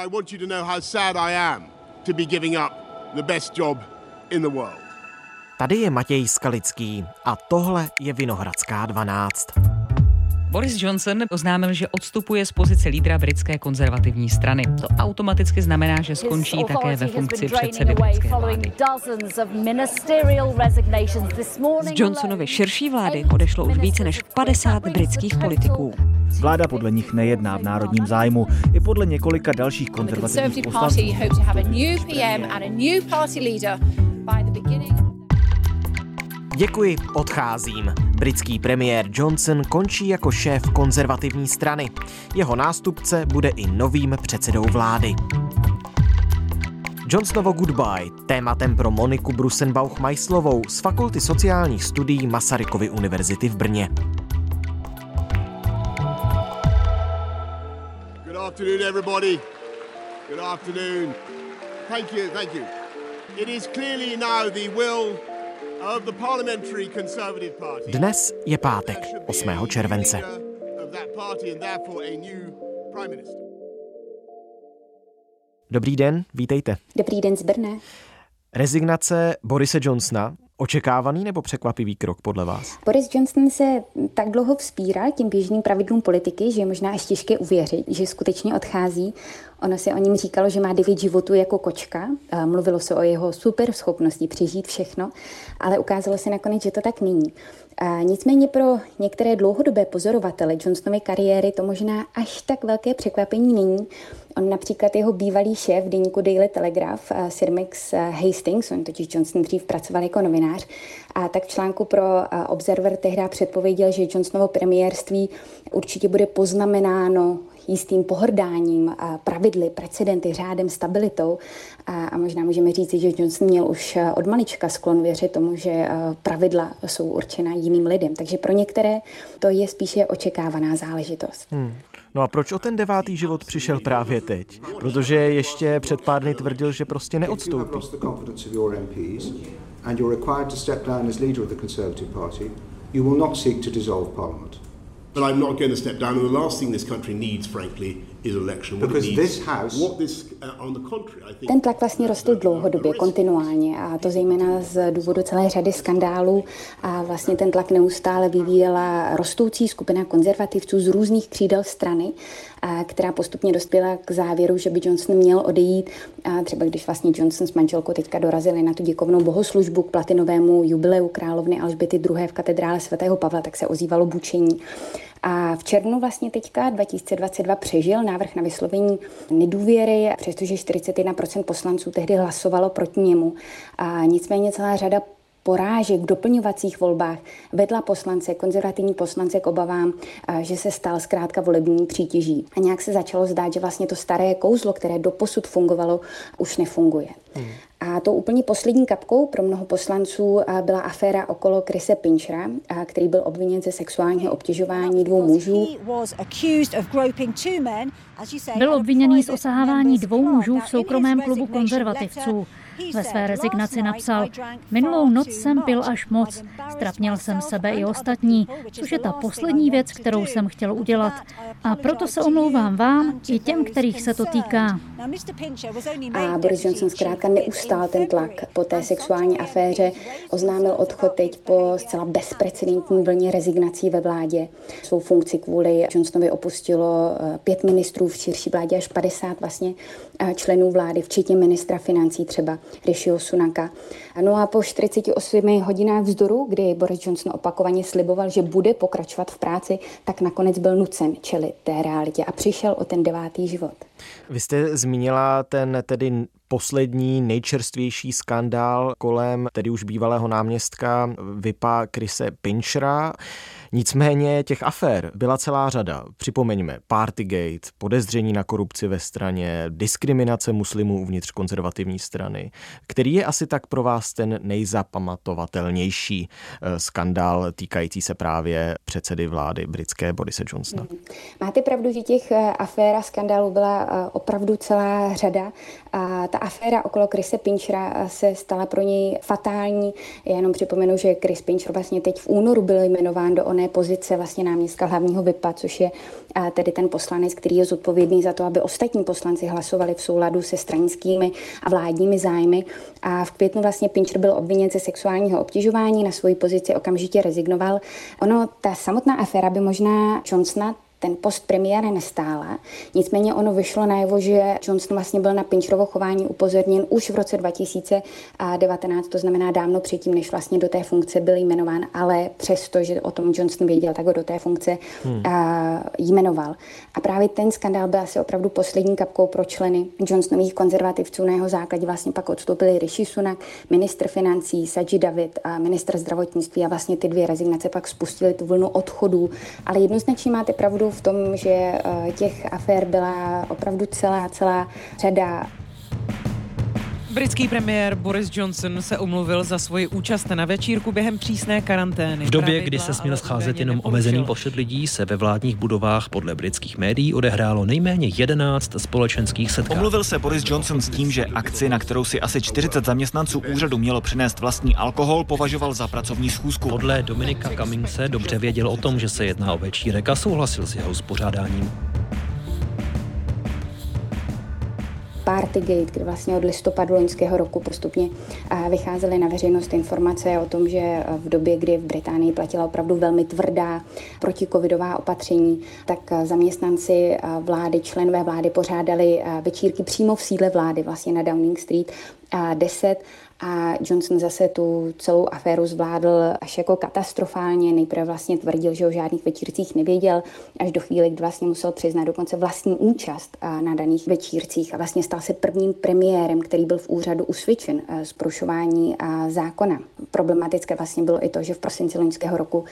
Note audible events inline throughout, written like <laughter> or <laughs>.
I want you to know how sad I am to be giving up the best job in the world. Tady je Matěj Skalický a tohle je Vinohradská 12. Boris Johnson oznámil, že odstupuje z pozice lídra britské konzervativní strany. To automaticky znamená, že skončí také ve funkci předsedy britské vlády. Z Johnsonovy širší vlády odešlo už více než 50 britských politiků. Vláda podle nich nejedná v národním zájmu. I podle několika dalších konzervativních poslanců. Děkuji, odcházím. Britský premiér Johnson končí jako šéf konzervativní strany. Jeho nástupce bude i novým předsedou vlády. Johnsonovo Goodbye, tématem pro Moniku Brusenbauch-Majslovou z Fakulty sociálních studií Masarykovy univerzity v Brně. Afternoon, everybody. Good afternoon. Thank you, thank you. It is clearly now the will of the Parliamentary Conservative Party. Dnes je pátek, 8. července. Of that party and therefore a new prime minister. Dobrý den, vítejte. Dobrý den z Brna. Rezignace Borise Johnsona, očekávaný nebo překvapivý krok podle vás? Boris Johnson se tak dlouho vzpíral těm běžným pravidlům politiky, že je možná až těžké uvěřit, že skutečně odchází. Ono se o něm říkalo, že má devět životů jako kočka. Mluvilo se o jeho super schopnosti přežít všechno, ale ukázalo se nakonec, že to tak není. A nicméně pro některé dlouhodobé pozorovatele Johnsonovy kariéry to možná až tak velké překvapení není. On například jeho bývalý šéf deníku Daily Telegraph, Sir Max Hastings, on totiž Johnson dřív pracoval jako novinář, a tak v článku pro Observer tehdy předpověděl, že Johnsonovo premiérství určitě bude poznamenáno jistým pohrdáním, pravidly, precedenty, řádem, stabilitou. A, a možná můžeme říct, že Johnson měl už od malička sklon věřit tomu, že pravidla jsou určena jiným lidem. Takže pro některé to je spíše očekávaná záležitost. Hmm. No a proč o ten devátý život přišel právě teď? Protože ještě před pár dny tvrdil, že prostě neodstoupí. And you're required to step down as leader of the Conservative Party. You will not seek to dissolve Parliament. But I'm not going to step down. And the last thing this country needs, frankly, uh, on the contrary, I think... Ten tlak vlastně rostl dlouhodobě, kontinuálně a to zejména z důvodu celé řady skandálů a vlastně ten tlak neustále vyvíjela rostoucí skupina konzervativců z různých křídel strany, a která postupně dospěla k závěru, že by Johnson měl odejít. A třeba když vlastně Johnson s manželkou teďka dorazili na tu děkovnou bohoslužbu k platinovému jubileu královny Alžběty II. v katedrále svatého Pavla, tak se ozývalo bučení. A v červnu vlastně teďka 2022 přežil návrh na vyslovení nedůvěry, přestože 41% poslanců tehdy hlasovalo proti němu. A nicméně celá řada porážek v doplňovacích volbách vedla poslance, konzervativní poslance k obavám, že se stal zkrátka volební přítěží. A nějak se začalo zdát, že vlastně to staré kouzlo, které doposud fungovalo, už nefunguje. Hmm. A tou úplně poslední kapkou pro mnoho poslanců byla aféra okolo Krise Pinchera, který byl obviněn ze sexuálního obtěžování dvou mužů. Byl obviněný z osahávání dvou mužů v soukromém klubu konzervativců. Ve své rezignaci napsal, minulou noc jsem pil až moc, strapnil jsem sebe i ostatní, což je ta poslední věc, kterou jsem chtěl udělat. A proto se omlouvám vám i těm, kterých se to týká. A Boris Johnson zkrátka neustál ten tlak po té sexuální aféře. Oznámil odchod teď po zcela bezprecedentní vlně rezignací ve vládě. Svou funkci kvůli Johnsonovi opustilo eh, pět ministrů v širší vládě až 50 vlastně členů vlády, včetně ministra financí třeba. Rishiho Sunaka. No a po 48 hodinách vzdoru, kdy Boris Johnson opakovaně sliboval, že bude pokračovat v práci, tak nakonec byl nucen čelit té realitě a přišel o ten devátý život. Vy jste zmínila ten tedy poslední nejčerstvější skandál kolem tedy už bývalého náměstka Vypa Krise Pinchera. Nicméně těch afér byla celá řada. Připomeňme Partygate, podezření na korupci ve straně, diskriminace muslimů uvnitř konzervativní strany, který je asi tak pro vás ten nejzapamatovatelnější eh, skandál týkající se právě předsedy vlády britské Borise Johnsona. Mhm. Máte pravdu, že těch eh, afér a skandálů byla eh, opravdu celá řada. A ta aféra okolo Krise Pinchera se stala pro něj fatální. Já jenom připomenu, že Chris Pincher vlastně teď v únoru byl jmenován do volné pozice vlastně náměstka hlavního VIPa, což je tedy ten poslanec, který je zodpovědný za to, aby ostatní poslanci hlasovali v souladu se stranickými a vládními zájmy. A v květnu vlastně Pincher byl obviněn ze sexuálního obtěžování, na svoji pozici okamžitě rezignoval. Ono, ta samotná aféra by možná Johnsona ten post premiéra nestála. Nicméně ono vyšlo najevo, že Johnson vlastně byl na Pincherovo chování upozorněn už v roce 2019, to znamená dávno předtím, než vlastně do té funkce byl jmenován, ale přesto, že o tom Johnson věděl, tak ho do té funkce hmm. jmenoval. A právě ten skandál byl asi opravdu poslední kapkou pro členy Johnsonových konzervativců. Na jeho základě vlastně pak odstoupili Rishi Sunak, ministr financí, Saji David a ministr zdravotnictví a vlastně ty dvě rezignace pak spustily tu vlnu odchodů. Ale jednoznačně máte pravdu, v tom, že eh, těch afér byla opravdu celá, celá řada. Britský premiér Boris Johnson se omluvil za svoji účast na večírku během přísné karantény. V době, kdy se směl scházet jenom omezený počet lidí, se ve vládních budovách podle britských médií odehrálo nejméně 11 společenských setkání. Omluvil se Boris Johnson s tím, že akci, na kterou si asi 40 zaměstnanců úřadu mělo přinést vlastní alkohol, považoval za pracovní schůzku. Podle Dominika Cummingse dobře věděl o tom, že se jedná o večírek a souhlasil s jeho uspořádáním. Partygate, kdy vlastně od listopadu loňského roku postupně vycházely na veřejnost informace o tom, že v době, kdy v Británii platila opravdu velmi tvrdá protikovidová opatření, tak zaměstnanci vlády, členové vlády pořádali večírky přímo v sídle vlády, vlastně na Downing Street 10 a Johnson zase tu celou aféru zvládl až jako katastrofálně. Nejprve vlastně tvrdil, že o žádných večírcích nevěděl, až do chvíli, kdy vlastně musel přiznat dokonce vlastní účast na daných večírcích a vlastně stal se prvním premiérem, který byl v úřadu usvědčen z porušování zákona. Problematické vlastně bylo i to, že v prosinci loňského roku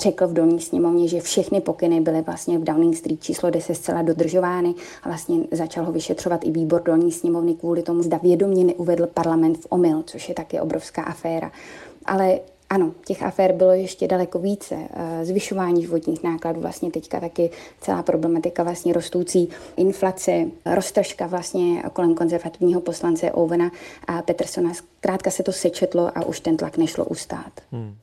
řekl v dolní sněmovně, že všechny pokyny byly vlastně v Downing Street číslo 10 zcela dodržovány a vlastně začal ho vyšetřovat i výbor dolní sněmovny kvůli tomu, zda vědomě neuvedl parlament v omyl, což je taky obrovská aféra. Ale ano, těch afér bylo ještě daleko více. Eh, zvyšování životních nákladů, vlastně teďka taky celá problematika vlastně rostoucí inflace, roztržka vlastně kolem konzervativního poslance Ovena a Petersona. Zkrátka se to sečetlo a už ten tlak nešlo ustát. Hmm.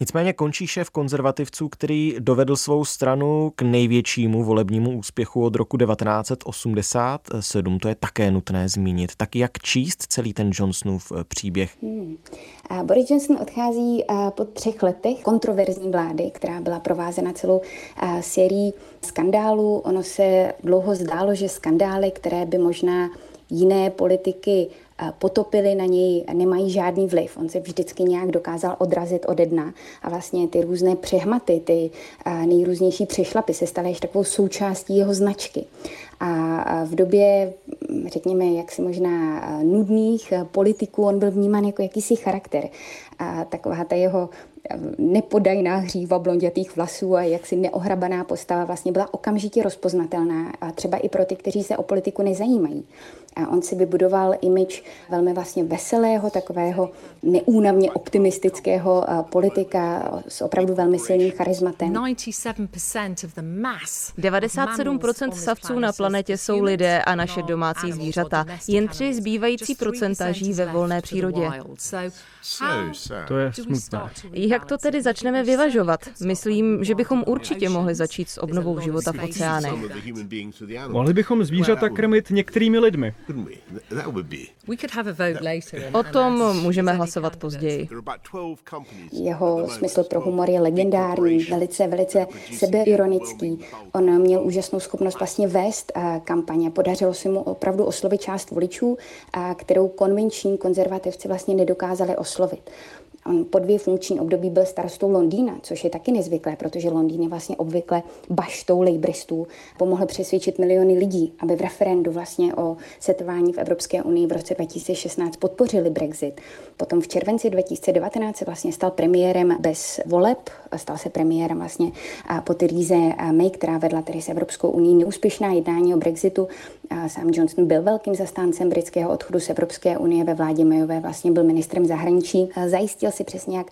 Nicméně končí šéf konzervativců, který dovedl svou stranu k největšímu volebnímu úspěchu od roku 1987. To je také nutné zmínit. Tak jak číst celý ten Johnsonův eh, příběh? Hmm. A Boris Johnson odchází eh, po třech letech kontroverzní vlády, která byla provázena celou eh, sérií skandálů. Ono se dlouho zdálo, že skandály, které by možná jiné politiky potopili na něj, nemají žádný vliv. On se vždycky nějak dokázal odrazit ode dna a vlastně ty různé přehmaty, ty nejrůznější přešlapy se staly ještě takovou součástí jeho značky. A v době, řekněme, jaksi možná nudných politiků, on byl vnímán jako jakýsi charakter. A taková ta jeho nepodajná hříva blondětých vlasů a jaksi neohrabaná postava vlastně byla okamžitě rozpoznatelná a třeba i pro ty, kteří se o politiku nezajímají. A on si vybudoval imič velmi vlastně veselého, takového neúnavně optimistického politika s opravdu velmi silným charizmatem. 97% savců na planetě jsou lidé a naše domácí zvířata. Jen tři zbývající procenta žijí ve volné přírodě. To je smutné. Jak to tedy začneme vyvažovat? Myslím, že bychom určitě mohli začít s obnovou života v oceánech. Mohli bychom zvířata krmit některými lidmi. O tom můžeme hlasovat později. Jeho smysl pro humor je legendární, velice, velice sebeironický. On měl úžasnou schopnost vlastně vést kampaně. Podařilo se mu opravdu oslovit část voličů, eh, kterou konvenční konzervativci vlastně nedokázali oslovit. On po dvě funkční období byl starostou Londýna, což je taky nezvyklé, protože Londýn je vlastně obvykle baštou lejbristů. Pomohl přesvědčit miliony lidí, aby v referendu vlastně o setování v Evropské unii v roce 2016 podpořili Brexit. Potom v červenci 2019 se vlastně stal premiérem bez voleb, stal se premiérem vlastně po Therese May, která vedla tedy s Evropskou unii neúspěšná jednání o Brexitu Sam Johnson byl velkým zastáncem britského odchodu z Evropské unie ve vládě Mayové, vlastně byl ministrem zahraničí. Zajistil si přesně, jak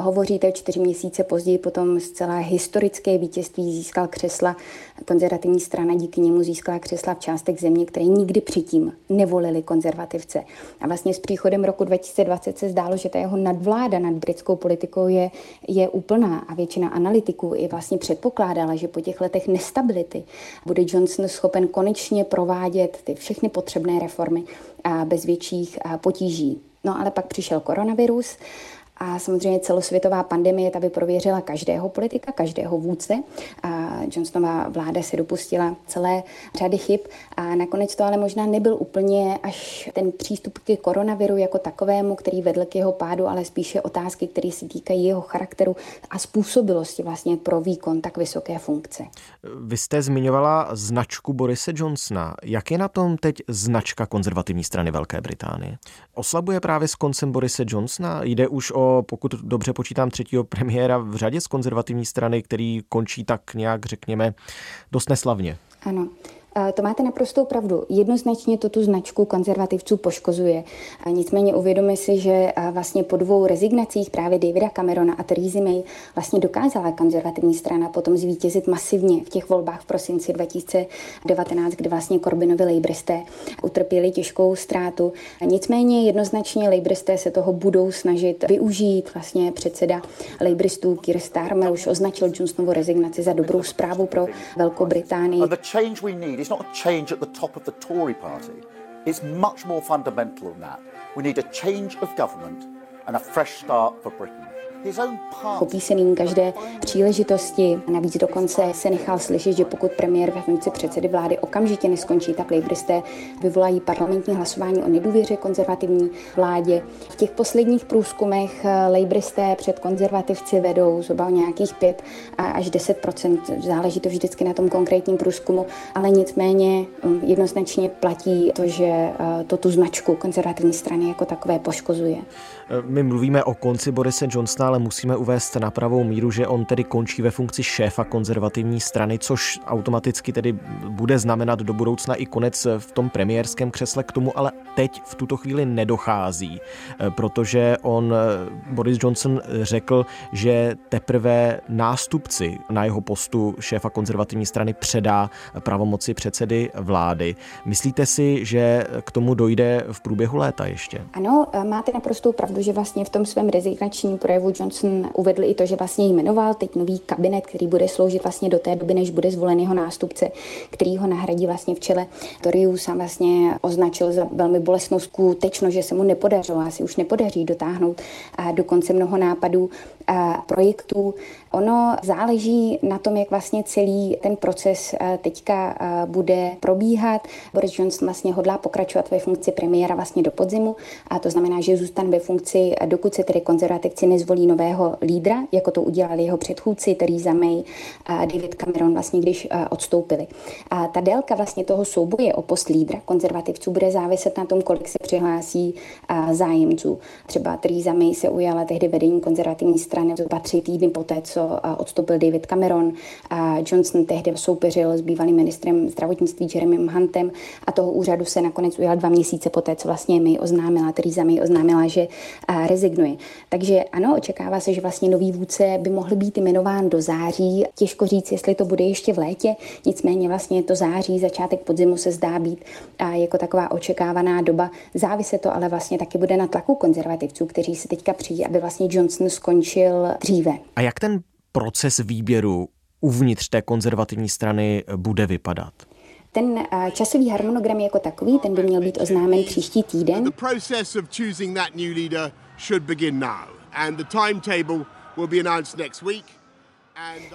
hovoříte, čtyři měsíce později potom zcela historické vítězství získal křesla. Konzervativní strana díky němu získala křesla v částech země, které nikdy předtím nevolili konzervativce. A vlastně s příchodem roku 2020 se zdálo, že ta jeho nadvláda nad britskou politikou je, je úplná a většina analytiků i vlastně předpokládala, že po těch letech nestability bude Johnson schopen konečně provádět ty všechny potřebné reformy bez větších potíží. No ale pak přišel koronavirus a samozřejmě celosvětová pandemie ta by prověřila každého politika, každého vůdce. A Johnsonová vláda se dopustila celé řady chyb a nakonec to ale možná nebyl úplně až ten přístup k koronaviru jako takovému, který vedl k jeho pádu, ale spíše otázky, které se týkají jeho charakteru a způsobilosti vlastně pro výkon tak vysoké funkce. Vy jste zmiňovala značku Borise Johnsona. Jak je na tom teď značka konzervativní strany Velké Británie? Oslabuje právě s koncem Borise Johnsona? Jde už o pokud dobře počítám, třetího premiéra v řadě z konzervativní strany, který končí tak nějak, řekněme, dost neslavně. Ano. To máte naprostou pravdu. Jednoznačně to tu značku konzervativců poškozuje. Nicméně uvědomi si, že vlastně po dvou rezignacích právě Davida Camerona a Theresa May vlastně dokázala konzervativní strana potom zvítězit masivně v těch volbách v prosinci 2019, kdy vlastně Corbynovi Labouristé utrpěli těžkou ztrátu. Nicméně jednoznačně Labouristé se toho budou snažit využít. Vlastně předseda Labouristů Keir Starmer už označil Johnsonovu rezignaci za dobrou zprávu pro Velkou Británii is not a change at the top of the Tory party. It's much more fundamental than that. We need a change of government and a fresh start for Britain. Chopí se každé příležitosti. Navíc dokonce se nechal slyšet, že pokud premiér ve funkci předsedy vlády okamžitě neskončí, tak lejbristé vyvolají parlamentní hlasování o nedůvěře konzervativní vládě. V těch posledních průzkumech lejbristé před konzervativci vedou zhruba nějakých 5 až 10% Záleží to vždycky na tom konkrétním průzkumu, ale nicméně um, jednoznačně platí to, že uh, to tu značku konzervativní strany jako takové poškozuje. My mluvíme o konci Borise Johnsona, ale musíme uvést na pravou míru, že on tedy končí ve funkci šéfa konzervativní strany, což automaticky tedy bude znamenat do budoucna i konec v tom premiérském křesle. K tomu ale teď v tuto chvíli nedochází, protože on, Boris Johnson, řekl, že teprve nástupci na jeho postu šéfa konzervativní strany předá pravomoci předsedy vlády. Myslíte si, že k tomu dojde v průběhu léta ještě? Ano, máte naprostou pravdu, že vlastně v tom svém rezignačním projevu Johnson uvedl i to, že vlastně jmenoval teď nový kabinet, který bude sloužit vlastně do té doby, než bude zvolen jeho nástupce, který ho nahradí vlastně v čele Toriu sám vlastně označil za velmi bolestnou skutečnost, že se mu nepodařilo, asi už nepodaří dotáhnout a dokonce mnoho nápadů a projektů. Ono záleží na tom, jak vlastně celý ten proces teďka bude probíhat. Boris Johnson vlastně hodlá pokračovat ve funkci premiéra vlastně do podzimu a to znamená, že zůstane ve funkci, dokud se tedy konzervativci nezvolí nového lídra, jako to udělali jeho předchůdci Theresa May a David Cameron, vlastně když odstoupili. A ta délka vlastně toho souboje o post lídra konzervativců bude záviset na tom, kolik se přihlásí zájemců. Třeba Theresa May se ujala tehdy vedení konzervativní strany zhruba tři týdny poté, co odstoupil David Cameron. A Johnson tehdy soupeřil s bývalým ministrem zdravotnictví Jeremym Huntem a toho úřadu se nakonec ujal dva měsíce poté, co vlastně May oznámila, Theresa May oznámila, že rezignuje. Takže ano, očekává se, že vlastně nový vůdce by mohl být jmenován do září. Těžko říct, jestli to bude ještě v létě, nicméně vlastně to září, začátek podzimu se zdá být jako taková očekávaná doba. Závisí to ale vlastně taky bude na tlaku konzervativců, kteří se teďka přijí, aby vlastně Johnson skončil dříve. A jak ten proces výběru uvnitř té konzervativní strany bude vypadat? Ten časový harmonogram jako takový, ten by měl být oznámen příští týden.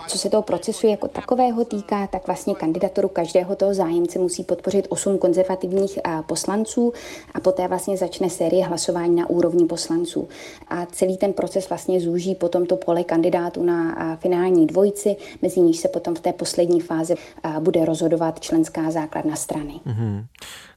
Co se toho procesu jako takového týká, tak vlastně kandidaturu každého toho zájemce musí podpořit osm konzervativních poslanců a poté vlastně začne série hlasování na úrovni poslanců. A celý ten proces vlastně zúží potom to pole kandidátů na finální dvojici, mezi níž se potom v té poslední fázi bude rozhodovat členská základna strany. Mm-hmm.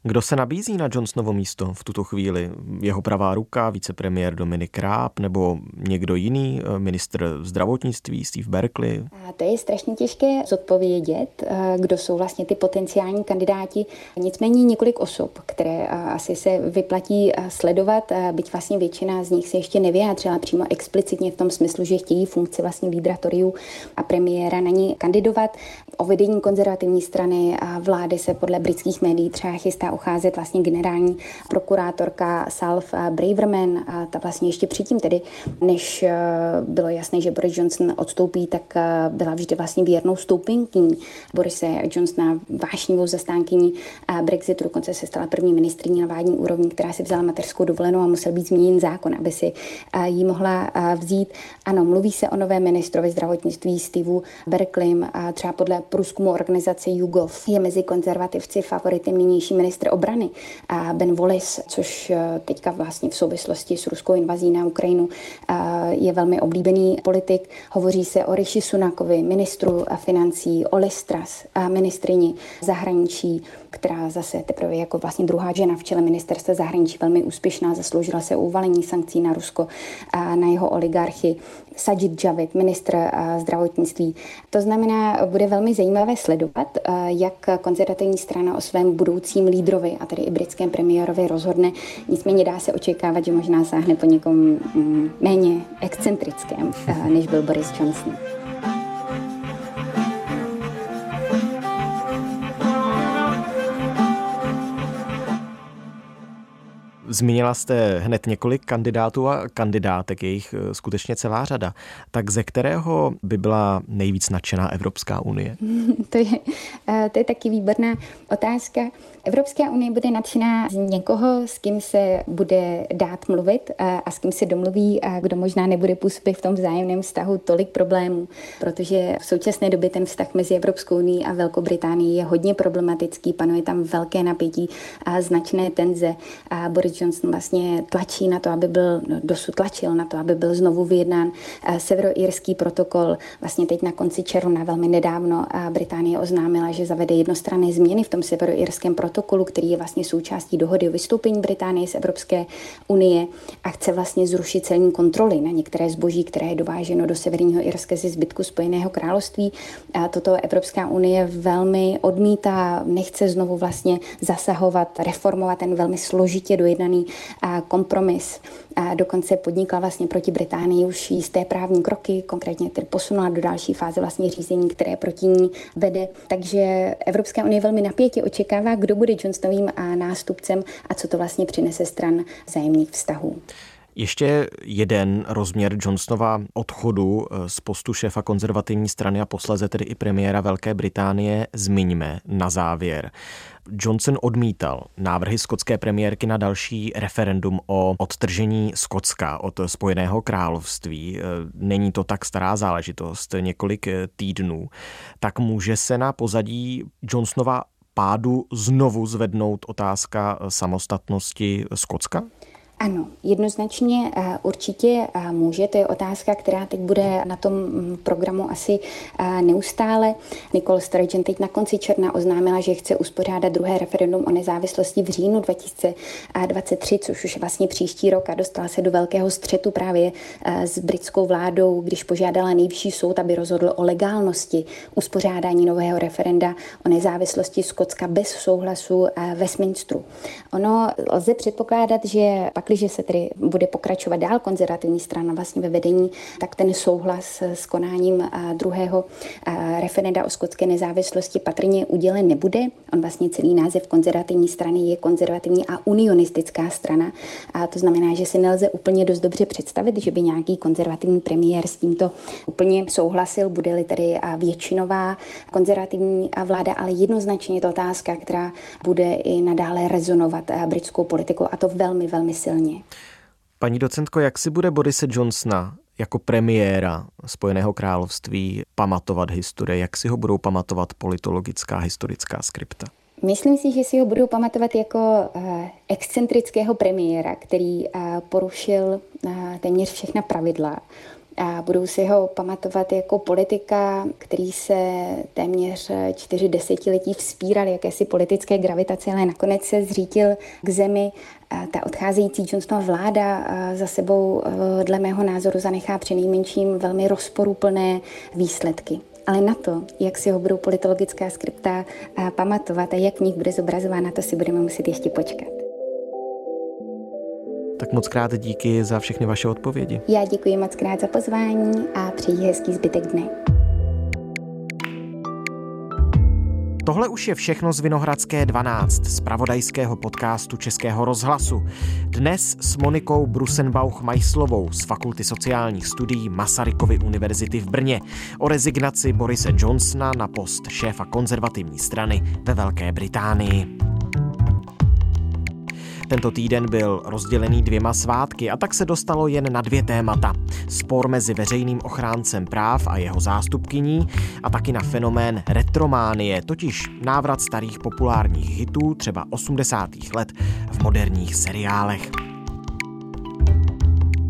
Kdo se nabízí na Johnsonovo místo v tuto chvíli? Jeho pravá ruka, vicepremiér Dominik Ráb nebo někdo jiný, eh, ministr zdravotnictví Steve Berkeley? A to je strašně těžké zodpovědět, eh, kdo jsou vlastně ty potenciální kandidáti. Nicméně několik osob, které eh, asi se vyplatí sledovat, byť vlastně většina z nich se ještě nevyjádřila přímo explicitně v tom smyslu, že chtějí funkci vlastně lídra Toriu a premiéra na ní kandidovat. O vedení konzervativní strany vlády se podle britských médií třeba chystá ucházet vlastně generální prokurátorka Salv Braverman a ta vlastně ještě předtím tedy, než eh, bylo jasné, že Boris Johnson odstoupí, tak eh, byla vždy vlastně věrnou stoupenkyní Borise Johnsona, vášnivou zastánkyní Brexitu, dokonce se stala první ministriní na vládní úrovni, která si vzala mateřskou dovolenou a musel být změněn zákon, aby si eh, ji mohla vzít. Ano, mluví se o nové ministrovi zdravotnictví Steveu Berkleym, třeba podle průzkumu organizace YouGov je mezi konzervativci favoritem nynější ministr obrany Ben Wallace, což eh, teďka vlastně v souvislosti s ruskou invazí na Ukrajinu eh, je velmi oblíbený politik. Hovoří se o Rishi Sunakovi, ministru financí, o Listras, ministrini zahraničí, která zase teprve jako vlastně druhá žena v čele ministerstva zahraničí velmi úspěšná, zasloužila se uvalení sankcí na Rusko, na jeho oligarchy. Sajid Javid, ministr zdravotnictví. To znamená, bude velmi zajímavé sledovat, jak konzervativní strana o svém budoucím lídrovi, a tedy i britském premiérovi, rozhodne. Nicméně dá se očekávat, že možná sáhne po někom mm, méně excentrickém, než byl Boris Johnson. Zmínila jste hned několik kandidátů a kandidátek, je jich eh, skutečně celá řada. Tak ze kterého by byla nejvíc nadšená Evropská unie? <laughs> to, je, eh, to je taky výborná otázka. Evropská unie bude nadšená z někoho, s kým se bude dát mluvit a s kým se domluví a kdo možná nebude působit v tom vzájemném vztahu tolik problémů, protože v současné době ten vztah mezi Evropskou unii a Velkou Británií je hodně problematický, panuje tam velké napětí a značné tenze a Boris Johnson vlastně tlačí na to, aby byl, no, dosud tlačil na to, aby byl znovu vyjednán severoírský protokol. Vlastně teď na konci června velmi nedávno Británie oznámila, že zavede jednostranné změny v tom severoírském protokolu protokolu, který je vlastně součástí dohody o vystoupení Británie z Evropské unie a chce vlastně zrušit celní kontroly na některé zboží, které je dováženo do Severního Irska ze zbytku Spojeného království. A toto Evropská unie velmi odmítá, nechce znovu vlastně zasahovat, reformovat ten velmi složitě dojednaný kompromis a dokonce podnikla vlastně proti Británii už jisté právní kroky, konkrétně tedy posunula do další fáze vlastně řízení, které proti ní vede. Takže Evropská unie velmi napětě očekává, kdo bude Johnsonovým nástupcem a co to vlastně přinese stran vzájemných vztahů. Ještě jeden rozměr Johnsonova odchodu eh, z postu šéfa konzervativní strany a posleze tedy i premiéra Velké Británie zmiňme na závěr. Johnson odmítal návrhy skotské premiérky na další referendum o odtržení Skotska od Spojeného království. Eh, není to tak stará záležitost, několik eh, týdnů. Tak může se na pozadí Johnsonova pádu znovu zvednout otázka samostatnosti Skotska? Ano, jednoznačně určitě může. To je otázka, která teď bude na tom mm, programu asi neustále. Nicole Sturgeon teď na konci června oznámila, že chce uspořádat druhé referendum o nezávislosti v říjnu 2023, což už je vlastně příští rok a dostala se do velkého střetu právě s britskou vládou, když požádala nejvyšší soud, aby rozhodl o legálnosti uspořádání nového referenda o nezávislosti Skotska bez souhlasu Westminsteru. Ono lze předpokládat, že pak pakliže se tedy bude pokračovat dál konzervativní strana vlastně ve vedení, tak ten souhlas s konáním druhého referenda o skotské nezávislosti patrně udělen nebude. On vlastně celý název konzervativní strany je konzervativní a unionistická strana. A to znamená, že si nelze úplně dost dobře představit, že by nějaký konzervativní premiér s tímto úplně souhlasil, bude-li tedy většinová konzervativní vláda, ale jednoznačně je to otázka, která bude i nadále rezonovat britskou politikou a to velmi, velmi silně silně. Paní docentko, jak si bude Borise Johnsona jako premiéra Spojeného království pamatovat historie? Jak si ho budou pamatovat politologická historická skripta? Myslím si, že si ho budou pamatovat jako uh, excentrického premiéra, který uh, porušil uh, téměř všechna pravidla, a budou si ho pamatovat jako politika, který se téměř čtyři desetiletí vzpíral jakési politické gravitace, ale nakonec se zřítil k zemi. Ta odcházející Johnsonova vláda za sebou, dle mého názoru, zanechá přinejmenším velmi rozporuplné výsledky. Ale na to, jak si ho budou politologická skripta pamatovat a jak v nich bude zobrazována, to si budeme muset ještě počkat. Moc krát díky za všechny vaše odpovědi. Já děkuji moc krát za pozvání a přeji hezký zbytek dne. Tohle už je všechno z Vinohradské 12, z pravodajského podcastu Českého rozhlasu. Dnes s Monikou Brusenbauch-Majslovou z Fakulty sociálních studií Masarykovy univerzity v Brně o rezignaci Borise Johnsona na post šéfa konzervativní strany ve Velké Británii. Tento týden byl rozdělený dvěma svátky a tak se dostalo jen na dvě témata. Spor mezi veřejným ochráncem práv a jeho zástupkyní a taky na fenomén retrománie, totiž návrat starých populárních hitů třeba 80. let v moderních seriálech.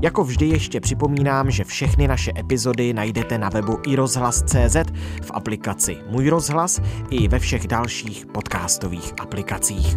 Jako vždy ještě připomínám, že všechny naše epizody najdete na webu iRozhlas.cz, v aplikaci Můj rozhlas i ve všech dalších podcastových aplikacích.